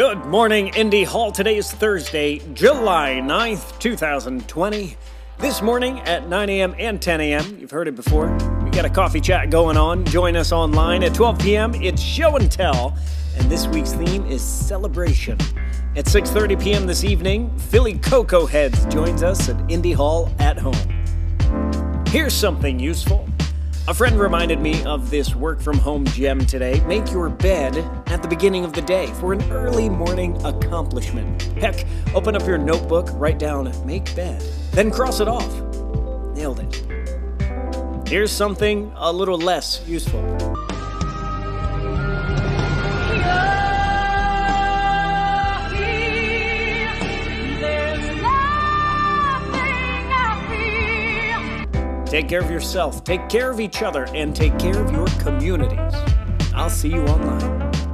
Good morning, Indy Hall. Today is Thursday, July 9th, 2020. This morning at 9 a.m. and 10 a.m., you've heard it before, we got a coffee chat going on. Join us online at 12 p.m. It's show and tell, and this week's theme is celebration. At 6:30 p.m. this evening, Philly Cocoa Heads joins us at Indy Hall at home. Here's something useful. A friend reminded me of this work from home gem today. Make your bed at the beginning of the day for an early morning accomplishment. Heck, open up your notebook, write down make bed, then cross it off. Nailed it. Here's something a little less useful. Take care of yourself, take care of each other, and take care of your communities. I'll see you online.